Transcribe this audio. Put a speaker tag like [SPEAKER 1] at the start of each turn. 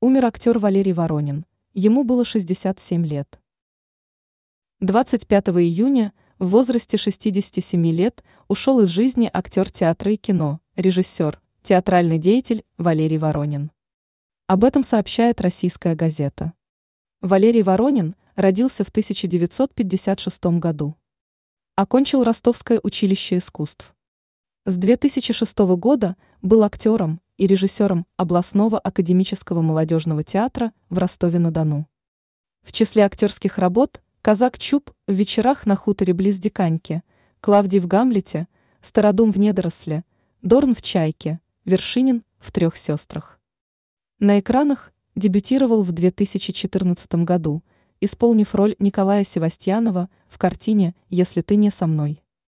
[SPEAKER 1] Умер актер Валерий Воронин. Ему было 67 лет. 25 июня в возрасте 67 лет ушел из жизни актер театра и кино, режиссер, театральный деятель Валерий Воронин. Об этом сообщает российская газета. Валерий Воронин родился в 1956 году. Окончил Ростовское училище искусств. С 2006 года был актером и режиссером областного академического молодежного театра в Ростове-на-Дону. В числе актерских работ «Казак Чуб» в вечерах на хуторе близ Диканьки, «Клавдий в Гамлете», «Стародум в недоросле», «Дорн в Чайке», «Вершинин в трех сестрах». На экранах дебютировал в 2014 году, исполнив роль Николая Севастьянова в картине «Если ты не со мной».